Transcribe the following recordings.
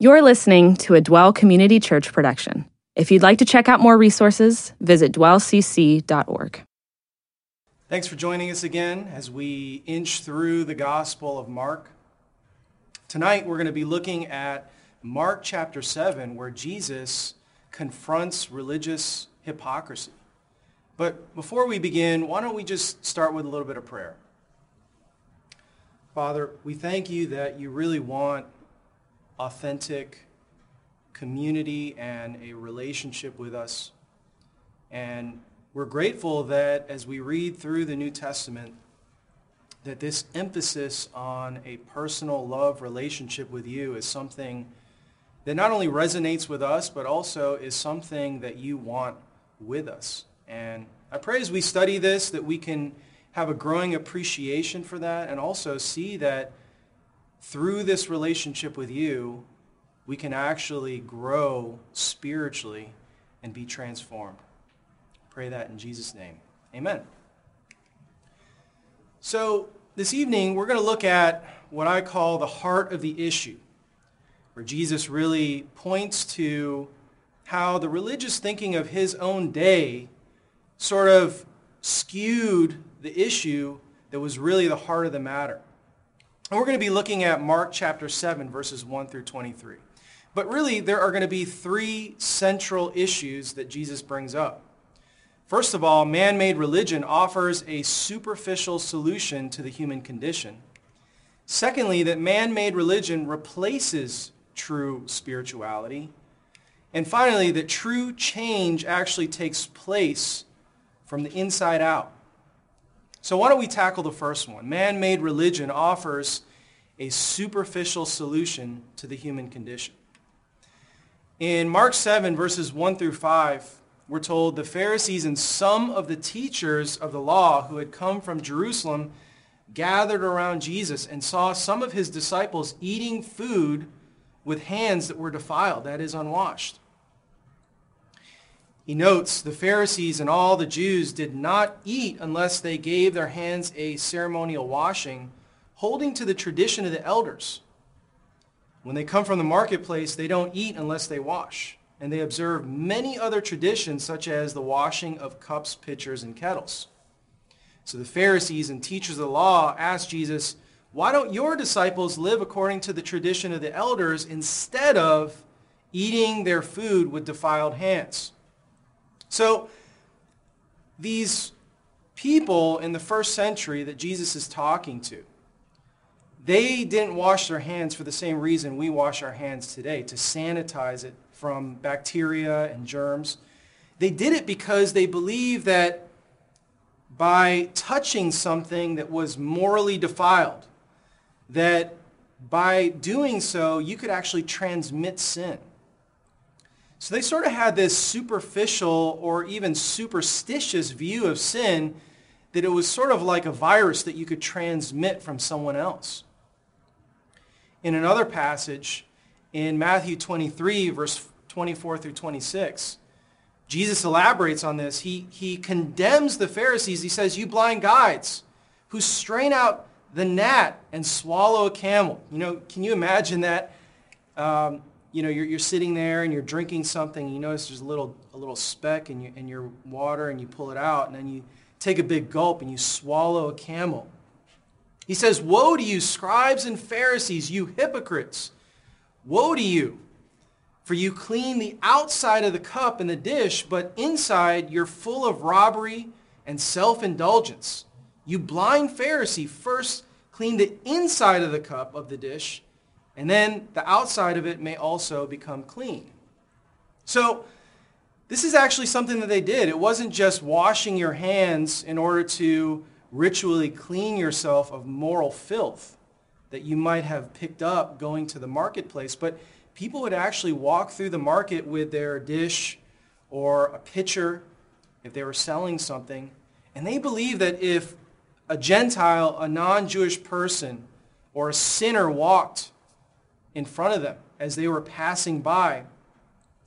You're listening to a Dwell Community Church production. If you'd like to check out more resources, visit dwellcc.org. Thanks for joining us again as we inch through the Gospel of Mark. Tonight we're going to be looking at Mark chapter 7 where Jesus confronts religious hypocrisy. But before we begin, why don't we just start with a little bit of prayer? Father, we thank you that you really want authentic community and a relationship with us. And we're grateful that as we read through the New Testament, that this emphasis on a personal love relationship with you is something that not only resonates with us, but also is something that you want with us. And I pray as we study this that we can have a growing appreciation for that and also see that through this relationship with you, we can actually grow spiritually and be transformed. Pray that in Jesus' name. Amen. So this evening, we're going to look at what I call the heart of the issue, where Jesus really points to how the religious thinking of his own day sort of skewed the issue that was really the heart of the matter. And we're going to be looking at Mark chapter 7, verses 1 through 23. But really, there are going to be three central issues that Jesus brings up. First of all, man-made religion offers a superficial solution to the human condition. Secondly, that man-made religion replaces true spirituality. And finally, that true change actually takes place from the inside out. So why don't we tackle the first one? Man-made religion offers a superficial solution to the human condition. In Mark 7, verses 1 through 5, we're told the Pharisees and some of the teachers of the law who had come from Jerusalem gathered around Jesus and saw some of his disciples eating food with hands that were defiled, that is, unwashed. He notes the Pharisees and all the Jews did not eat unless they gave their hands a ceremonial washing, holding to the tradition of the elders. When they come from the marketplace, they don't eat unless they wash. And they observe many other traditions, such as the washing of cups, pitchers, and kettles. So the Pharisees and teachers of the law asked Jesus, why don't your disciples live according to the tradition of the elders instead of eating their food with defiled hands? So these people in the first century that Jesus is talking to, they didn't wash their hands for the same reason we wash our hands today, to sanitize it from bacteria and germs. They did it because they believed that by touching something that was morally defiled, that by doing so, you could actually transmit sin. So they sort of had this superficial or even superstitious view of sin that it was sort of like a virus that you could transmit from someone else. In another passage, in Matthew 23, verse 24 through 26, Jesus elaborates on this. He, he condemns the Pharisees. He says, you blind guides who strain out the gnat and swallow a camel. You know, can you imagine that? Um, you know, you're, you're sitting there and you're drinking something, and you notice there's a little, a little speck in your, in your water, and you pull it out, and then you take a big gulp and you swallow a camel. He says, Woe to you, scribes and Pharisees, you hypocrites! Woe to you! For you clean the outside of the cup and the dish, but inside you're full of robbery and self-indulgence. You blind Pharisee, first clean the inside of the cup of the dish, and then the outside of it may also become clean. So this is actually something that they did. It wasn't just washing your hands in order to ritually clean yourself of moral filth that you might have picked up going to the marketplace, but people would actually walk through the market with their dish or a pitcher if they were selling something, and they believed that if a Gentile, a non-Jewish person, or a sinner walked in front of them as they were passing by,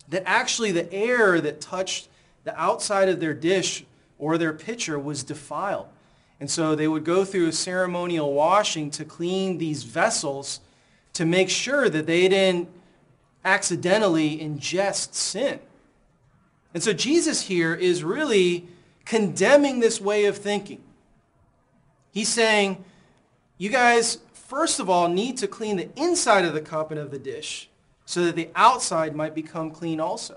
that actually the air that touched the outside of their dish or their pitcher was defiled. And so they would go through a ceremonial washing to clean these vessels to make sure that they didn't accidentally ingest sin. And so Jesus here is really condemning this way of thinking. He's saying, you guys, first of all, need to clean the inside of the cup and of the dish so that the outside might become clean also.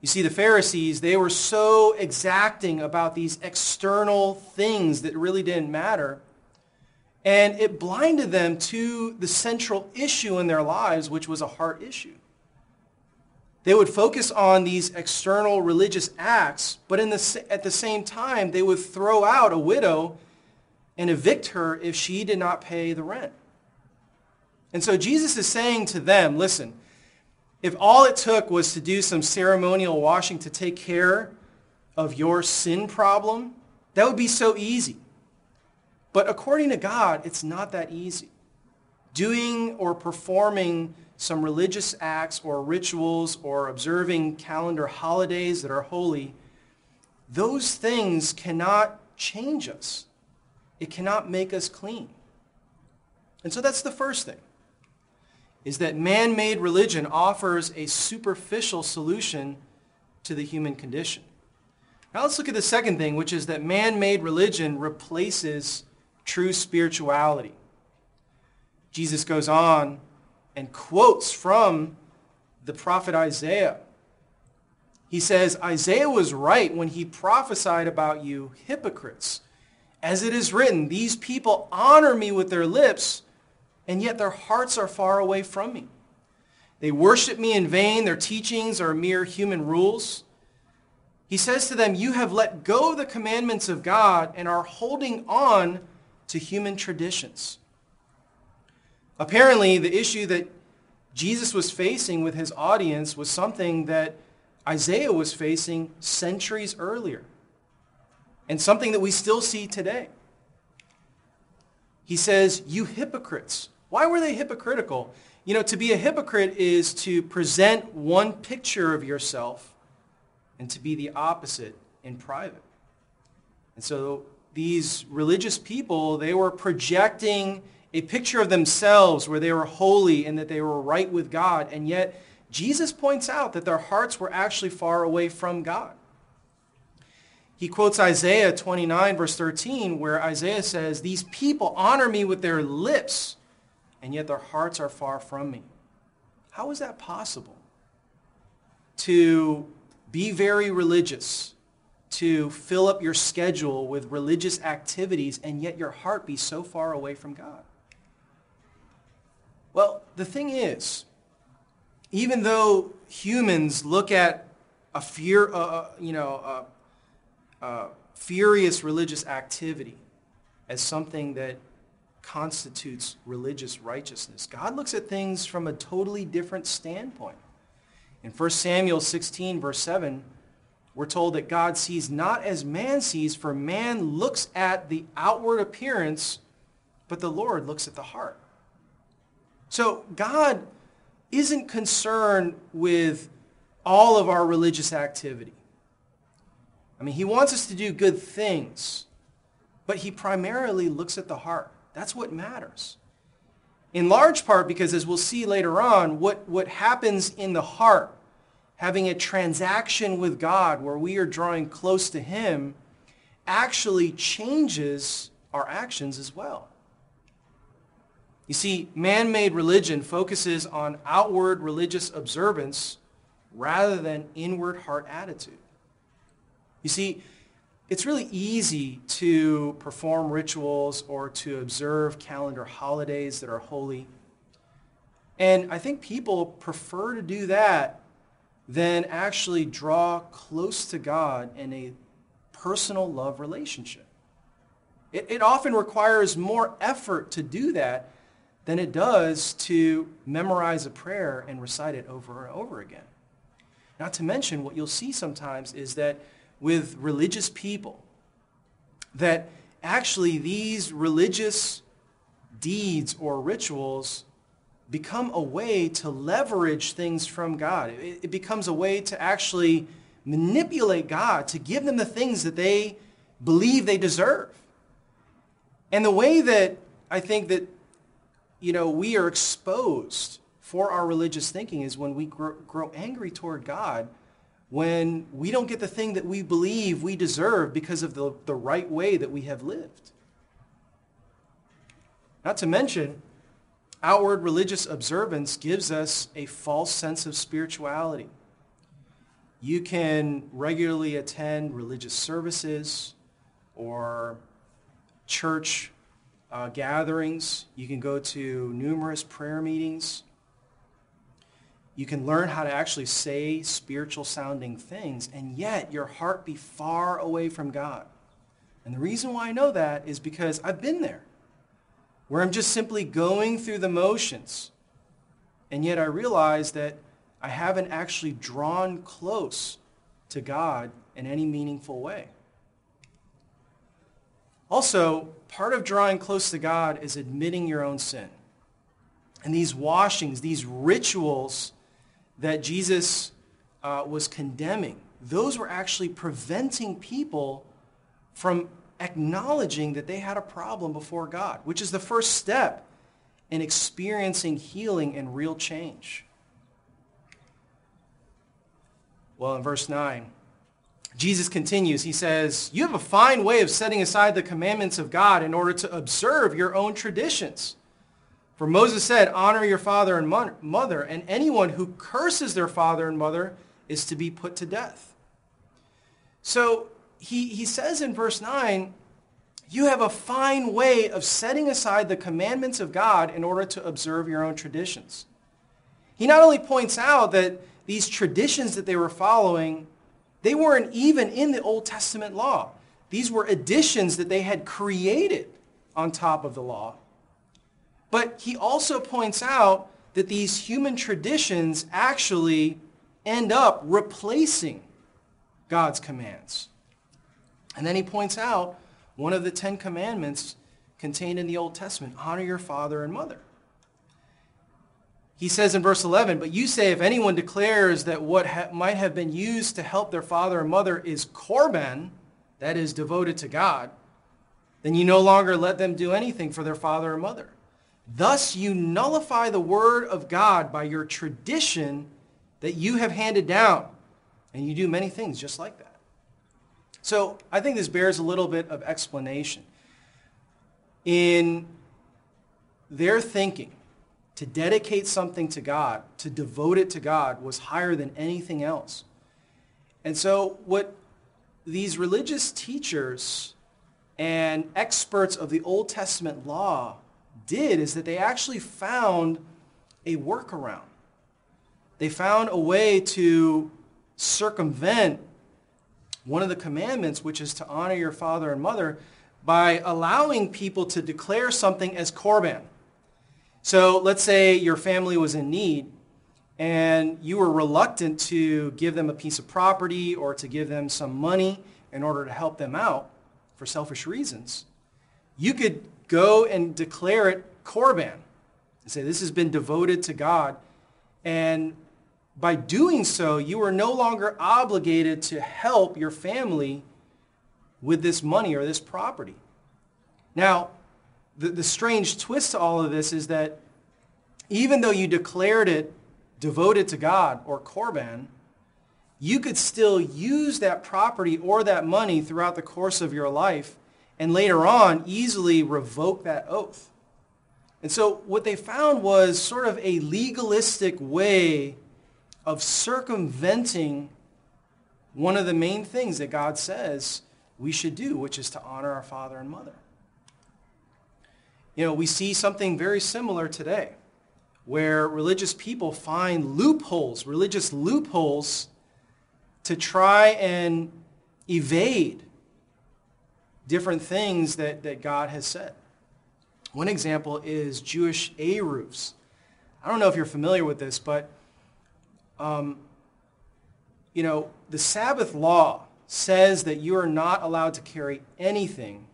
You see, the Pharisees, they were so exacting about these external things that really didn't matter. And it blinded them to the central issue in their lives, which was a heart issue. They would focus on these external religious acts, but the, at the same time, they would throw out a widow and evict her if she did not pay the rent. And so Jesus is saying to them, listen, if all it took was to do some ceremonial washing to take care of your sin problem, that would be so easy. But according to God, it's not that easy. Doing or performing some religious acts or rituals or observing calendar holidays that are holy, those things cannot change us. It cannot make us clean. And so that's the first thing is that man-made religion offers a superficial solution to the human condition. Now let's look at the second thing, which is that man-made religion replaces true spirituality. Jesus goes on and quotes from the prophet Isaiah. He says, Isaiah was right when he prophesied about you hypocrites. As it is written, these people honor me with their lips, and yet their hearts are far away from me. They worship me in vain. Their teachings are mere human rules. He says to them, you have let go of the commandments of God and are holding on to human traditions. Apparently, the issue that Jesus was facing with his audience was something that Isaiah was facing centuries earlier and something that we still see today. He says, you hypocrites. Why were they hypocritical? You know, to be a hypocrite is to present one picture of yourself and to be the opposite in private. And so these religious people, they were projecting a picture of themselves where they were holy and that they were right with God. And yet Jesus points out that their hearts were actually far away from God. He quotes Isaiah 29 verse 13 where Isaiah says, these people honor me with their lips and yet their hearts are far from me. How is that possible? To be very religious, to fill up your schedule with religious activities, and yet your heart be so far away from God. Well, the thing is, even though humans look at a fear, uh, uh you know, uh, furious religious activity as something that constitutes religious righteousness. God looks at things from a totally different standpoint. In 1 Samuel 16, verse 7, we're told that God sees not as man sees, for man looks at the outward appearance, but the Lord looks at the heart. So God isn't concerned with all of our religious activity. I mean, he wants us to do good things, but he primarily looks at the heart. That's what matters. In large part because, as we'll see later on, what, what happens in the heart, having a transaction with God where we are drawing close to him, actually changes our actions as well. You see, man-made religion focuses on outward religious observance rather than inward heart attitude. You see, it's really easy to perform rituals or to observe calendar holidays that are holy. And I think people prefer to do that than actually draw close to God in a personal love relationship. It, it often requires more effort to do that than it does to memorize a prayer and recite it over and over again. Not to mention, what you'll see sometimes is that with religious people that actually these religious deeds or rituals become a way to leverage things from God. It, it, becomes a way to actually manipulate God to give them the things that they believe they deserve. And the way that I think that, you know, we are exposed for our religious thinking is when we grow, grow angry toward God when we don't get the thing that we believe we deserve because of the, the right way that we have lived. Not to mention, outward religious observance gives us a false sense of spirituality. You can regularly attend religious services or church uh, gatherings. You can go to numerous prayer meetings. You can learn how to actually say spiritual sounding things, and yet your heart be far away from God. And the reason why I know that is because I've been there, where I'm just simply going through the motions. And yet I realize that I haven't actually drawn close to God in any meaningful way. Also, part of drawing close to God is admitting your own sin. And these washings, these rituals that Jesus uh, was condemning, those were actually preventing people from acknowledging that they had a problem before God, which is the first step in experiencing healing and real change. Well, in verse 9, Jesus continues. He says, You have a fine way of setting aside the commandments of God in order to observe your own traditions. For Moses said, honor your father and mother, and anyone who curses their father and mother is to be put to death. So he, he says in verse 9, you have a fine way of setting aside the commandments of God in order to observe your own traditions. He not only points out that these traditions that they were following, they weren't even in the Old Testament law. These were additions that they had created on top of the law. But he also points out that these human traditions actually end up replacing God's commands. And then he points out one of the Ten Commandments contained in the Old Testament, honor your father and mother. He says in verse 11, but you say if anyone declares that what ha- might have been used to help their father and mother is korban, that is devoted to God, then you no longer let them do anything for their father or mother. Thus you nullify the word of God by your tradition that you have handed down. And you do many things just like that. So I think this bears a little bit of explanation. In their thinking, to dedicate something to God, to devote it to God, was higher than anything else. And so what these religious teachers and experts of the Old Testament law did is that they actually found a workaround. They found a way to circumvent one of the commandments, which is to honor your father and mother, by allowing people to declare something as korban. So let's say your family was in need and you were reluctant to give them a piece of property or to give them some money in order to help them out for selfish reasons. You could go and declare it korban and say this has been devoted to God. And by doing so, you are no longer obligated to help your family with this money or this property. Now, the, the strange twist to all of this is that even though you declared it devoted to God or korban, you could still use that property or that money throughout the course of your life and later on easily revoke that oath. And so what they found was sort of a legalistic way of circumventing one of the main things that God says we should do, which is to honor our father and mother. You know, we see something very similar today where religious people find loopholes, religious loopholes, to try and evade different things that, that God has said. One example is Jewish Eruv. I don't know if you're familiar with this, but um, you know, the Sabbath law says that you are not allowed to carry anything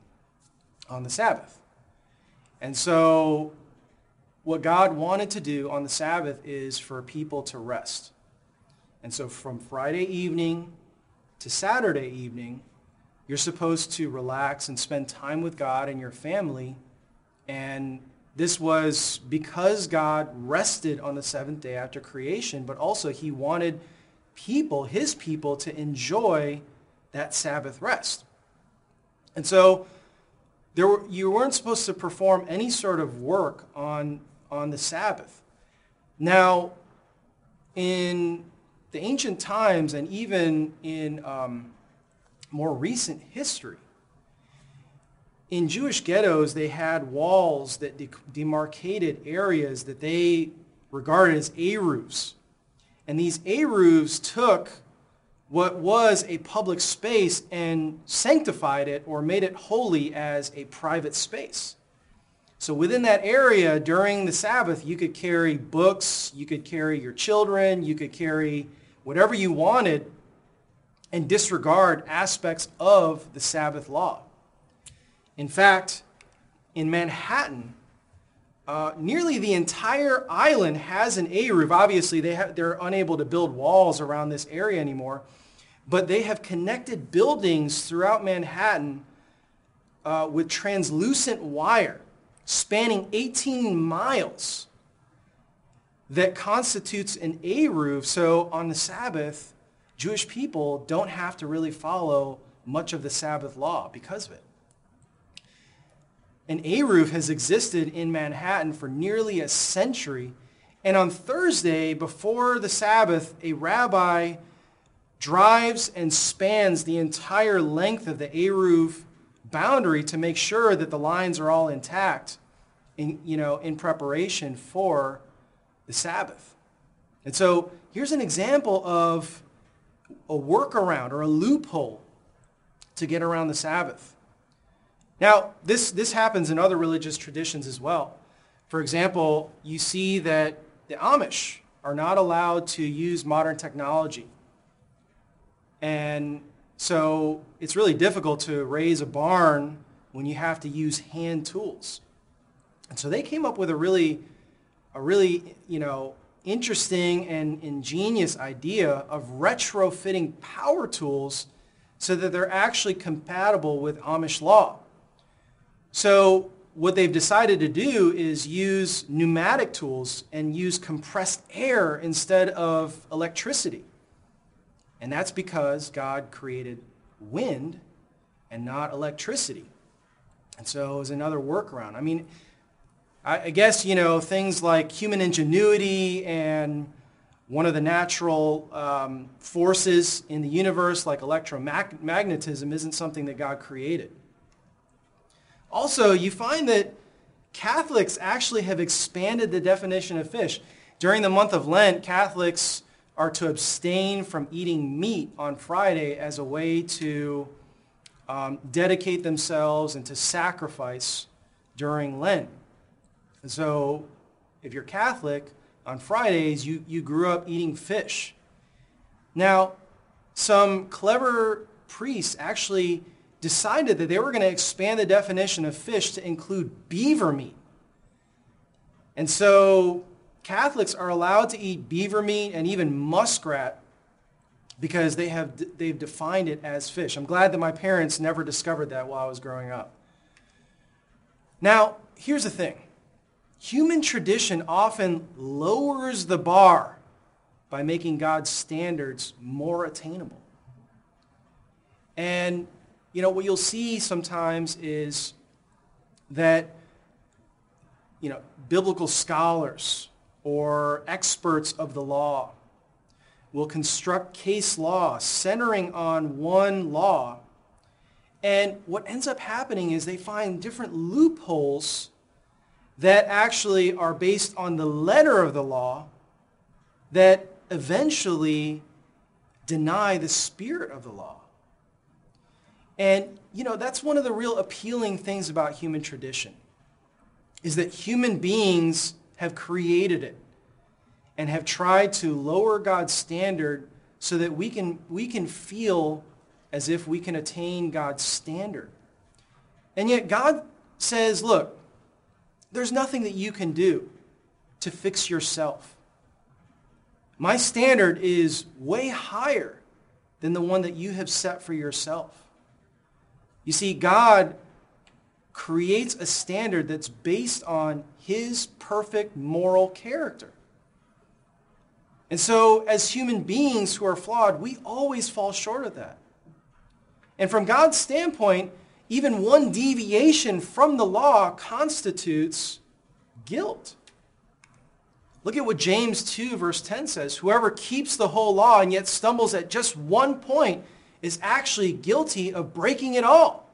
on the Sabbath. And so what God wanted to do on the Sabbath is for people to rest. And so from Friday evening to Saturday evening, you're supposed to relax and spend time with God and your family and This was because God rested on the seventh day after creation, but also he wanted people, his people, to enjoy that Sabbath rest. And so there were, you weren't supposed to perform any sort of work on, on the Sabbath. Now, in the ancient times and even in um, more recent history, in Jewish ghettos, they had walls that de- demarcated areas that they regarded as Eruvs. And these Eruvs took what was a public space and sanctified it or made it holy as a private space. So within that area during the Sabbath, you could carry books, you could carry your children, you could carry whatever you wanted and disregard aspects of the Sabbath law. In fact, in Manhattan, uh, nearly the entire island has an Eruv. Obviously, they have, they're unable to build walls around this area anymore, but they have connected buildings throughout Manhattan uh, with translucent wire spanning 18 miles that constitutes an Eruv. So on the Sabbath, Jewish people don't have to really follow much of the Sabbath law because of it. An Eruv has existed in Manhattan for nearly a century. And on Thursday, before the Sabbath, a rabbi drives and spans the entire length of the Eruv boundary to make sure that the lines are all intact in, you know, in preparation for the Sabbath. And so here's an example of a workaround or a loophole to get around the Sabbath. Now, this, this happens in other religious traditions as well. For example, you see that the Amish are not allowed to use modern technology. And so it's really difficult to raise a barn when you have to use hand tools. And so they came up with a really, a really, you know, interesting and ingenious idea of retrofitting power tools so that they're actually compatible with Amish law. So what they've decided to do is use pneumatic tools and use compressed air instead of electricity. And that's because God created wind and not electricity. And so it was another workaround. I mean, I guess, you know, things like human ingenuity and one of the natural um, forces in the universe, like electromagnetism, isn't something that God created. Also, you find that Catholics actually have expanded the definition of fish. During the month of Lent, Catholics are to abstain from eating meat on Friday as a way to um, dedicate themselves and to sacrifice during Lent. And so if you're Catholic, on Fridays, you, you grew up eating fish. Now, some clever priests actually decided that they were going to expand the definition of fish to include beaver meat. And so Catholics are allowed to eat beaver meat and even muskrat because they have, they've defined it as fish. I'm glad that my parents never discovered that while I was growing up. Now, here's the thing. Human tradition often lowers the bar by making God's standards more attainable. And you know, what you'll see sometimes is that, you know, biblical scholars or experts of the law will construct case law centering on one law. And what ends up happening is they find different loopholes that actually are based on the letter of the law that eventually deny the spirit of the law. And, you know, that's one of the real appealing things about human tradition, is that human beings have created it and have tried to lower God's standard so that we can, we can feel as if we can attain God's standard. And yet God says, look, there's nothing that you can do to fix yourself. My standard is way higher than the one that you have set for yourself. You see, God creates a standard that's based on his perfect moral character. And so, as human beings who are flawed, we always fall short of that. And from God's standpoint, even one deviation from the law constitutes guilt. Look at what James 2, verse 10 says. Whoever keeps the whole law and yet stumbles at just one point is actually guilty of breaking it all.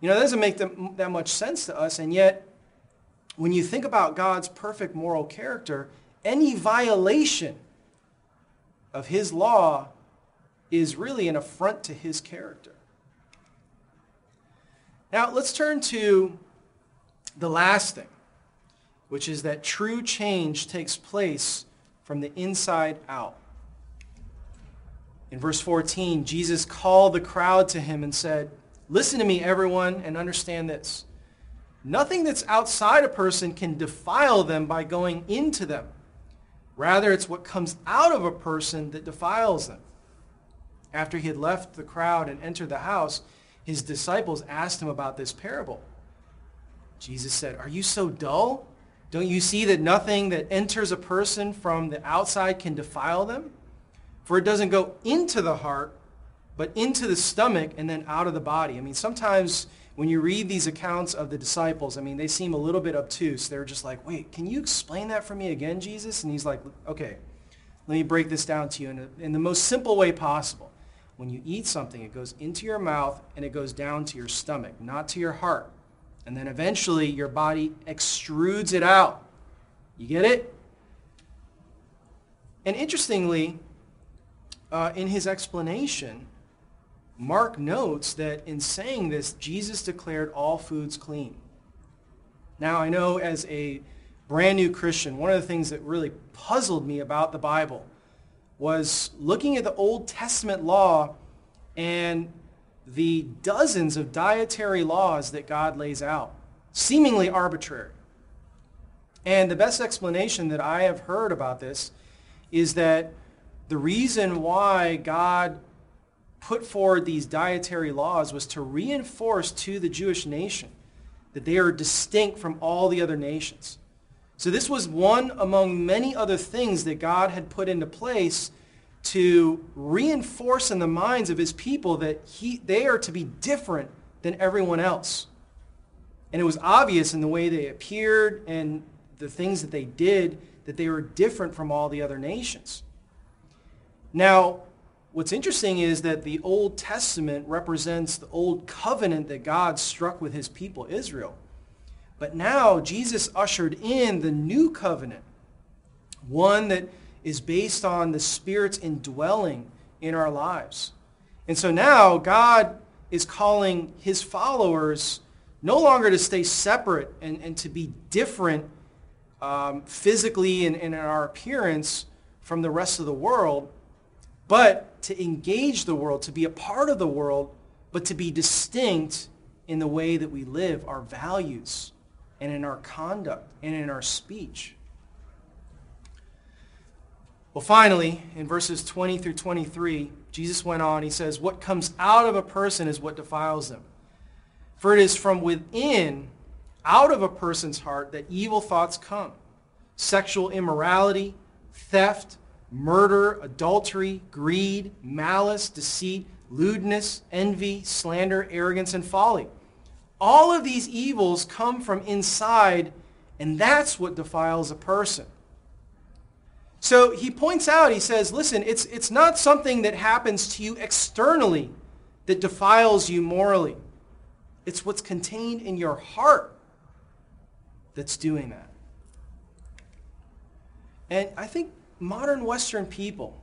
You know, that doesn't make that much sense to us, and yet, when you think about God's perfect moral character, any violation of his law is really an affront to his character. Now, let's turn to the last thing, which is that true change takes place from the inside out. In verse 14, Jesus called the crowd to him and said, Listen to me, everyone, and understand this. Nothing that's outside a person can defile them by going into them. Rather, it's what comes out of a person that defiles them. After he had left the crowd and entered the house, his disciples asked him about this parable. Jesus said, Are you so dull? Don't you see that nothing that enters a person from the outside can defile them? For it doesn't go into the heart, but into the stomach and then out of the body. I mean, sometimes when you read these accounts of the disciples, I mean, they seem a little bit obtuse. They're just like, wait, can you explain that for me again, Jesus? And he's like, okay, let me break this down to you in, a, in the most simple way possible. When you eat something, it goes into your mouth and it goes down to your stomach, not to your heart. And then eventually your body extrudes it out. You get it? And interestingly, uh, in his explanation, Mark notes that in saying this, Jesus declared all foods clean. Now, I know as a brand new Christian, one of the things that really puzzled me about the Bible was looking at the Old Testament law and the dozens of dietary laws that God lays out, seemingly arbitrary. And the best explanation that I have heard about this is that the reason why God put forward these dietary laws was to reinforce to the Jewish nation that they are distinct from all the other nations. So this was one among many other things that God had put into place to reinforce in the minds of his people that he, they are to be different than everyone else. And it was obvious in the way they appeared and the things that they did that they were different from all the other nations. Now, what's interesting is that the Old Testament represents the old covenant that God struck with his people, Israel. But now Jesus ushered in the new covenant, one that is based on the Spirit's indwelling in our lives. And so now God is calling his followers no longer to stay separate and, and to be different um, physically and, and in our appearance from the rest of the world, but to engage the world, to be a part of the world, but to be distinct in the way that we live, our values, and in our conduct, and in our speech. Well, finally, in verses 20 through 23, Jesus went on. He says, What comes out of a person is what defiles them. For it is from within, out of a person's heart, that evil thoughts come sexual immorality, theft, murder, adultery, greed, malice, deceit, lewdness, envy, slander, arrogance, and folly. All of these evils come from inside, and that's what defiles a person. So he points out, he says, listen, it's, it's not something that happens to you externally that defiles you morally. It's what's contained in your heart that's doing that. And I think modern Western people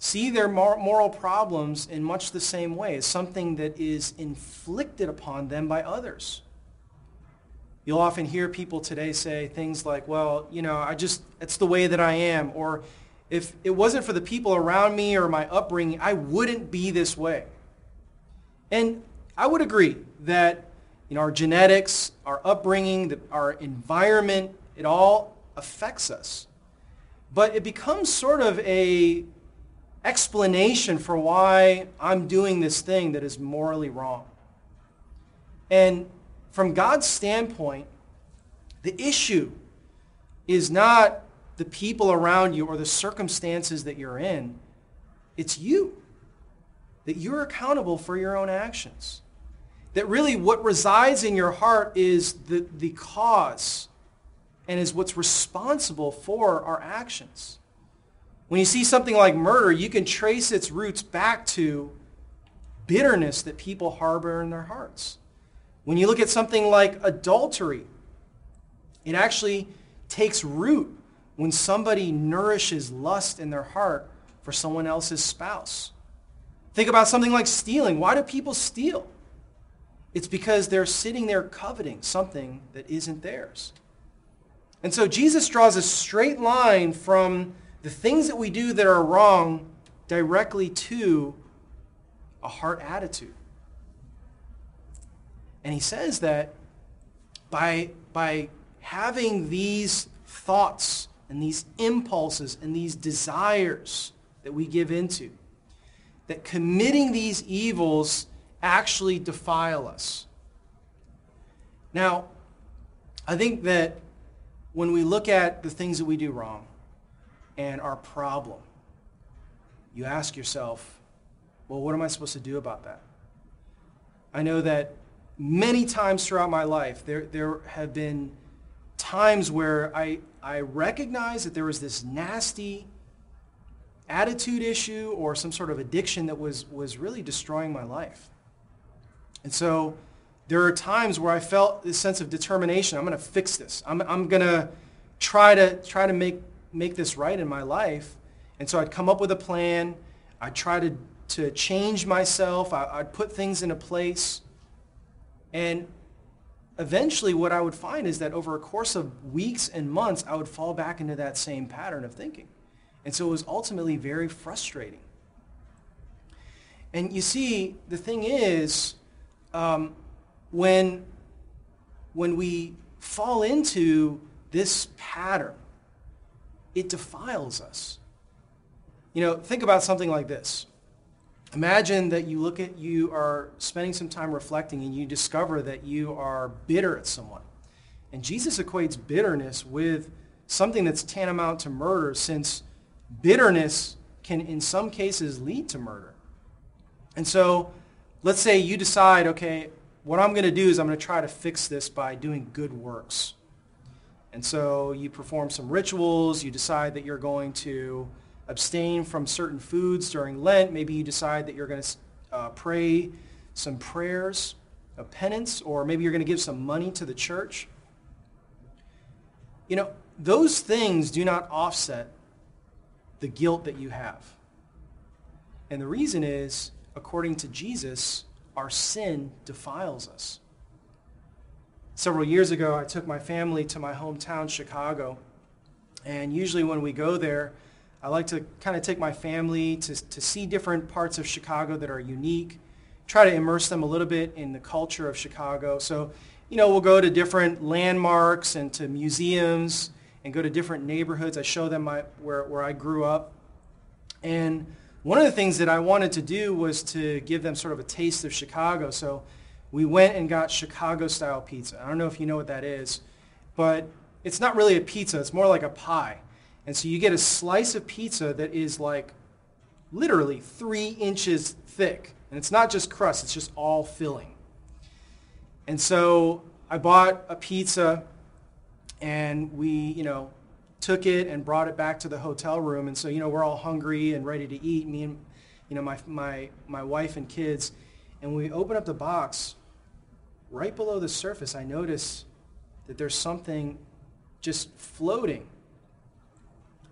see their moral problems in much the same way as something that is inflicted upon them by others. You'll often hear people today say things like, well, you know, I just, it's the way that I am. Or if it wasn't for the people around me or my upbringing, I wouldn't be this way. And I would agree that, you know, our genetics, our upbringing, the, our environment, it all affects us. But it becomes sort of a explanation for why I'm doing this thing that is morally wrong. And from God's standpoint, the issue is not the people around you or the circumstances that you're in. It's you. That you're accountable for your own actions. That really what resides in your heart is the, the cause and is what's responsible for our actions. When you see something like murder, you can trace its roots back to bitterness that people harbor in their hearts. When you look at something like adultery, it actually takes root when somebody nourishes lust in their heart for someone else's spouse. Think about something like stealing. Why do people steal? It's because they're sitting there coveting something that isn't theirs. And so Jesus draws a straight line from the things that we do that are wrong directly to a heart attitude. And he says that by, by having these thoughts and these impulses and these desires that we give into, that committing these evils actually defile us. Now, I think that when we look at the things that we do wrong and our problem, you ask yourself, well, what am I supposed to do about that? I know that many times throughout my life, there, there have been times where I, I recognize that there was this nasty attitude issue or some sort of addiction that was, was really destroying my life. And so there are times where I felt this sense of determination. I'm going to fix this. I'm, I'm going to try to try to make, make this right in my life. And so I'd come up with a plan. I'd try to, to change myself. I, I'd put things into place. And eventually what I would find is that over a course of weeks and months, I would fall back into that same pattern of thinking. And so it was ultimately very frustrating. And you see, the thing is, um, when, when we fall into this pattern, it defiles us. You know, think about something like this. Imagine that you look at, you are spending some time reflecting and you discover that you are bitter at someone. And Jesus equates bitterness with something that's tantamount to murder since bitterness can in some cases lead to murder. And so let's say you decide, okay, what I'm going to do is I'm going to try to fix this by doing good works. And so you perform some rituals, you decide that you're going to abstain from certain foods during Lent. Maybe you decide that you're going to uh, pray some prayers of penance, or maybe you're going to give some money to the church. You know, those things do not offset the guilt that you have. And the reason is, according to Jesus, our sin defiles us. Several years ago, I took my family to my hometown, Chicago. And usually when we go there, I like to kind of take my family to, to see different parts of Chicago that are unique, try to immerse them a little bit in the culture of Chicago. So, you know, we'll go to different landmarks and to museums and go to different neighborhoods. I show them my, where, where I grew up. And one of the things that I wanted to do was to give them sort of a taste of Chicago. So we went and got Chicago-style pizza. I don't know if you know what that is, but it's not really a pizza. It's more like a pie. And so you get a slice of pizza that is like literally three inches thick. And it's not just crust, it's just all filling. And so I bought a pizza and we, you know, took it and brought it back to the hotel room. And so, you know, we're all hungry and ready to eat, me and, you know, my, my, my wife and kids. And we open up the box, right below the surface, I notice that there's something just floating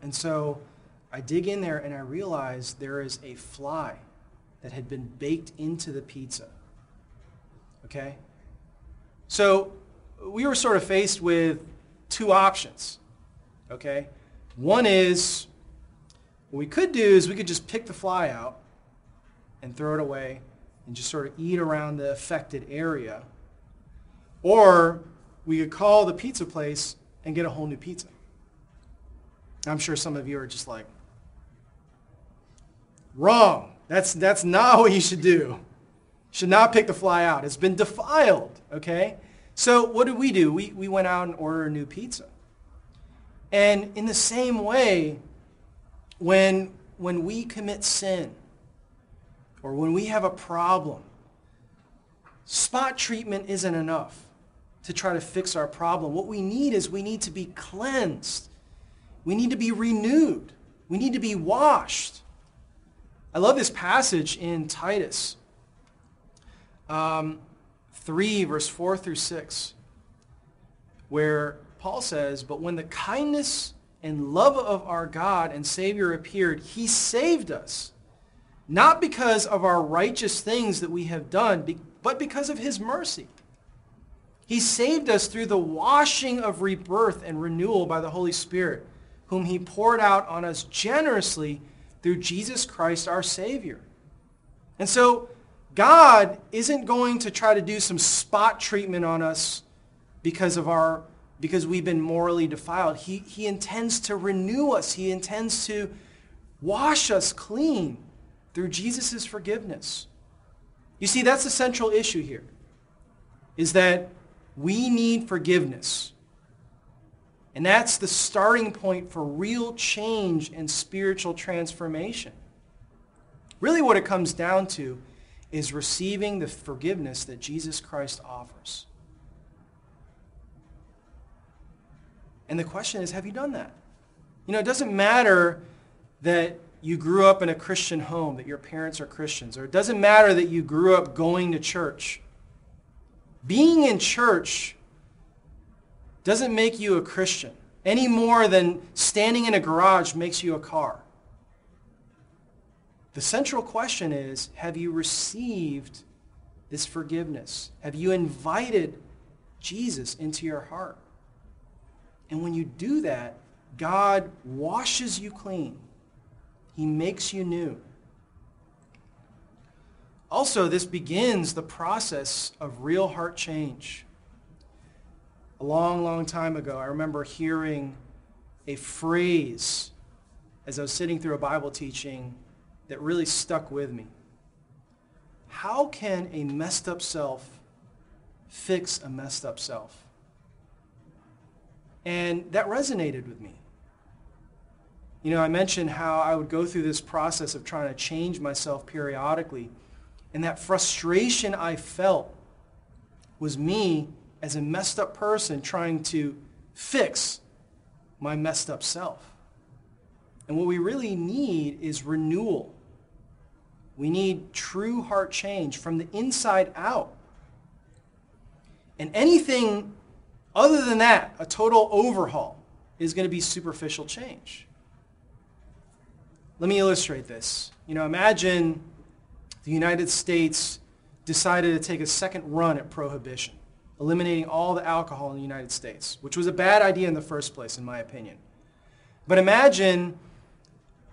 and so I dig in there and I realize there is a fly that had been baked into the pizza. Okay? So we were sort of faced with two options. Okay? One is what we could do is we could just pick the fly out and throw it away and just sort of eat around the affected area. Or we could call the pizza place and get a whole new pizza. I'm sure some of you are just like, wrong. That's, that's not what you should do. Should not pick the fly out. It's been defiled, okay? So what did we do? We, we went out and ordered a new pizza. And in the same way, when, when we commit sin or when we have a problem, spot treatment isn't enough to try to fix our problem. What we need is we need to be cleansed. We need to be renewed. We need to be washed. I love this passage in Titus um, 3, verse 4 through 6, where Paul says, But when the kindness and love of our God and Savior appeared, he saved us, not because of our righteous things that we have done, but because of his mercy. He saved us through the washing of rebirth and renewal by the Holy Spirit, whom he poured out on us generously through Jesus Christ our Savior. And so God isn't going to try to do some spot treatment on us because of our because we've been morally defiled. He, he intends to renew us. He intends to wash us clean through Jesus' forgiveness. You see, that's the central issue here, is that we need forgiveness. And that's the starting point for real change and spiritual transformation. Really what it comes down to is receiving the forgiveness that Jesus Christ offers. And the question is, have you done that? You know, it doesn't matter that you grew up in a Christian home, that your parents are Christians, or it doesn't matter that you grew up going to church. Being in church doesn't make you a Christian any more than standing in a garage makes you a car. The central question is, have you received this forgiveness? Have you invited Jesus into your heart? And when you do that, God washes you clean. He makes you new. Also, this begins the process of real heart change. A long, long time ago, I remember hearing a phrase as I was sitting through a Bible teaching that really stuck with me. How can a messed up self fix a messed up self? And that resonated with me. You know, I mentioned how I would go through this process of trying to change myself periodically. And that frustration I felt was me as a messed up person trying to fix my messed up self. And what we really need is renewal. We need true heart change from the inside out. And anything other than that, a total overhaul is going to be superficial change. Let me illustrate this. You know, imagine the United States decided to take a second run at prohibition, eliminating all the alcohol in the United States, which was a bad idea in the first place, in my opinion. But imagine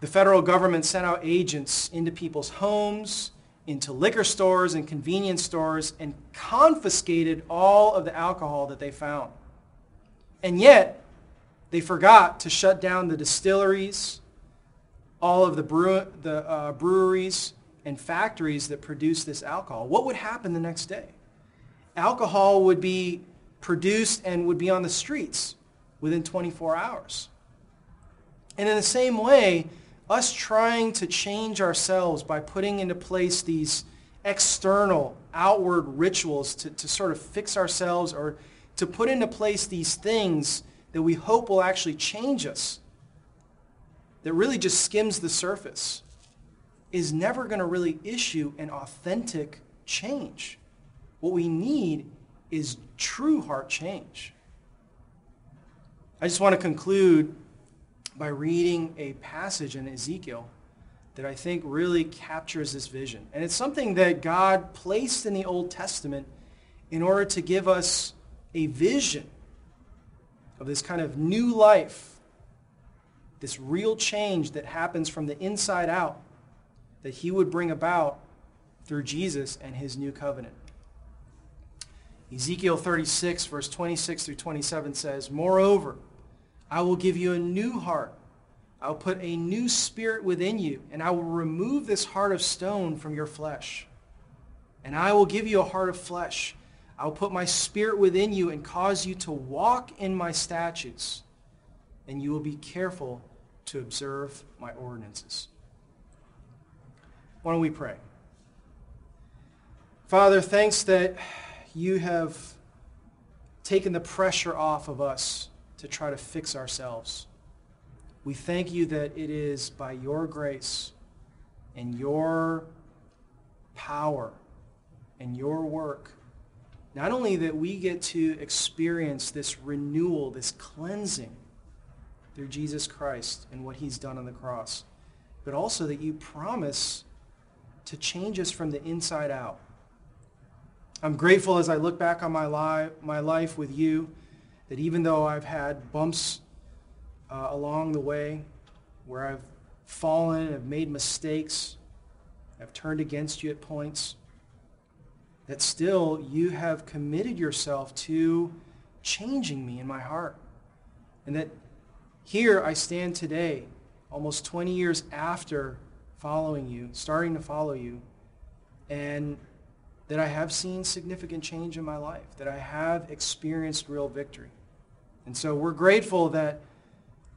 the federal government sent out agents into people's homes, into liquor stores and convenience stores and confiscated all of the alcohol that they found. And yet, they forgot to shut down the distilleries, all of the, brew- the uh, breweries and factories that produce this alcohol. What would happen the next day? Alcohol would be produced and would be on the streets within 24 hours. And in the same way, us trying to change ourselves by putting into place these external, outward rituals to, to sort of fix ourselves or to put into place these things that we hope will actually change us, that really just skims the surface, is never going to really issue an authentic change. What we need is true heart change. I just want to conclude by reading a passage in Ezekiel that I think really captures this vision. And it's something that God placed in the Old Testament in order to give us a vision of this kind of new life, this real change that happens from the inside out that he would bring about through Jesus and his new covenant. Ezekiel 36, verse 26 through 27 says, Moreover, I will give you a new heart. I will put a new spirit within you, and I will remove this heart of stone from your flesh. And I will give you a heart of flesh. I will put my spirit within you and cause you to walk in my statutes. And you will be careful to observe my ordinances. Why don't we pray? Father, thanks that you have taken the pressure off of us to try to fix ourselves. We thank you that it is by your grace and your power and your work, not only that we get to experience this renewal, this cleansing through Jesus Christ and what he's done on the cross, but also that you promise to change us from the inside out. I'm grateful as I look back on my, li- my life with you that even though I've had bumps uh, along the way where I've fallen, I've made mistakes, I've turned against you at points, that still you have committed yourself to changing me in my heart. And that here I stand today, almost 20 years after following you, starting to follow you, and that I have seen significant change in my life, that I have experienced real victory. And so we're grateful that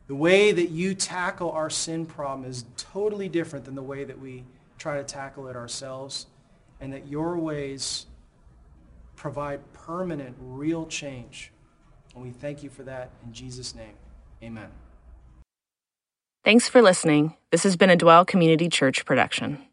the way that you tackle our sin problem is totally different than the way that we try to tackle it ourselves, and that your ways provide permanent, real change. And we thank you for that in Jesus' name. Amen. Thanks for listening. This has been a Dwell Community Church production.